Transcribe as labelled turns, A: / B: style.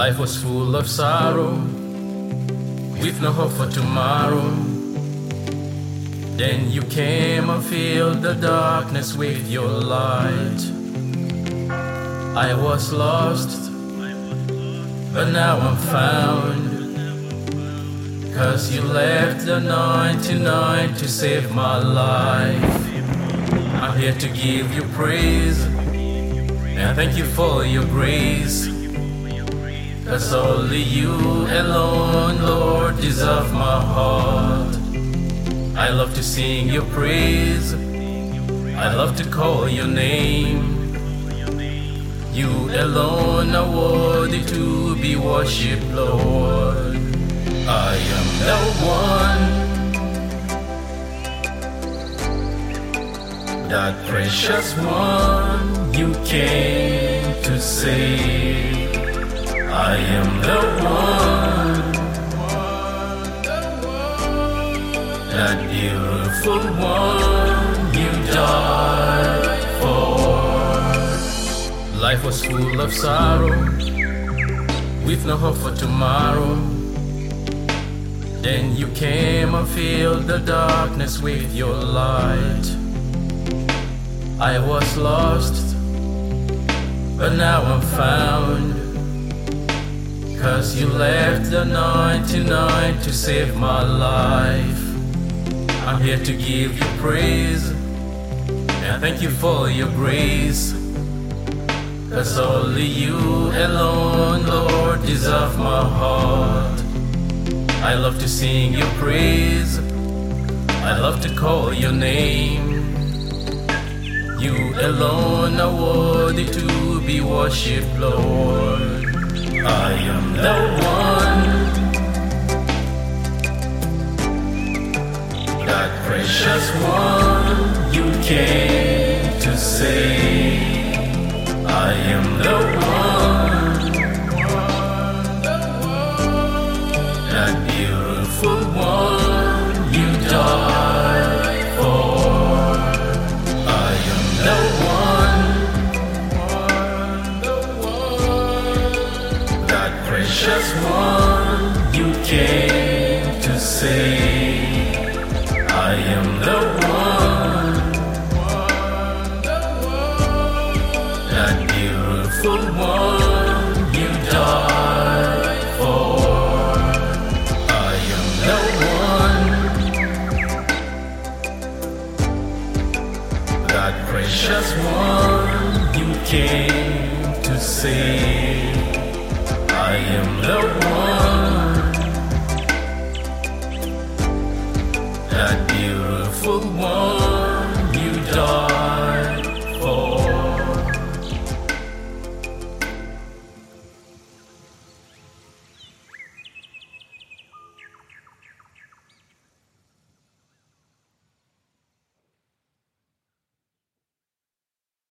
A: Life was full of sorrow, with no hope for tomorrow. Then you came and filled the darkness with your light. I was lost, but now I'm found. Cause you left the 99 to save my life. I'm here to give you praise. And thank you for your grace. Cause only you alone, Lord, deserve my heart. I love to sing your praise. I love to call your name. You alone are worthy to be worshipped, Lord. I am the one, that precious one you came to save. I am the one, that beautiful one you died for. Life was full of sorrow, with no hope for tomorrow. Then you came and filled the darkness with your light. I was lost, but now I'm found. Cause you left the 99 to save my life. I'm here to give you praise, and thank you for your grace. Cause only you alone, Lord, deserve my heart. I love to sing your praise. I love to call your name. You alone are worthy to be worshipped, Lord. I am the one, that precious one you came to. I am the one, that beautiful one precious one you came to save. I am the one, that beautiful one you died for. I am the one, that precious one you came to save. I am the one, that beautiful one you died.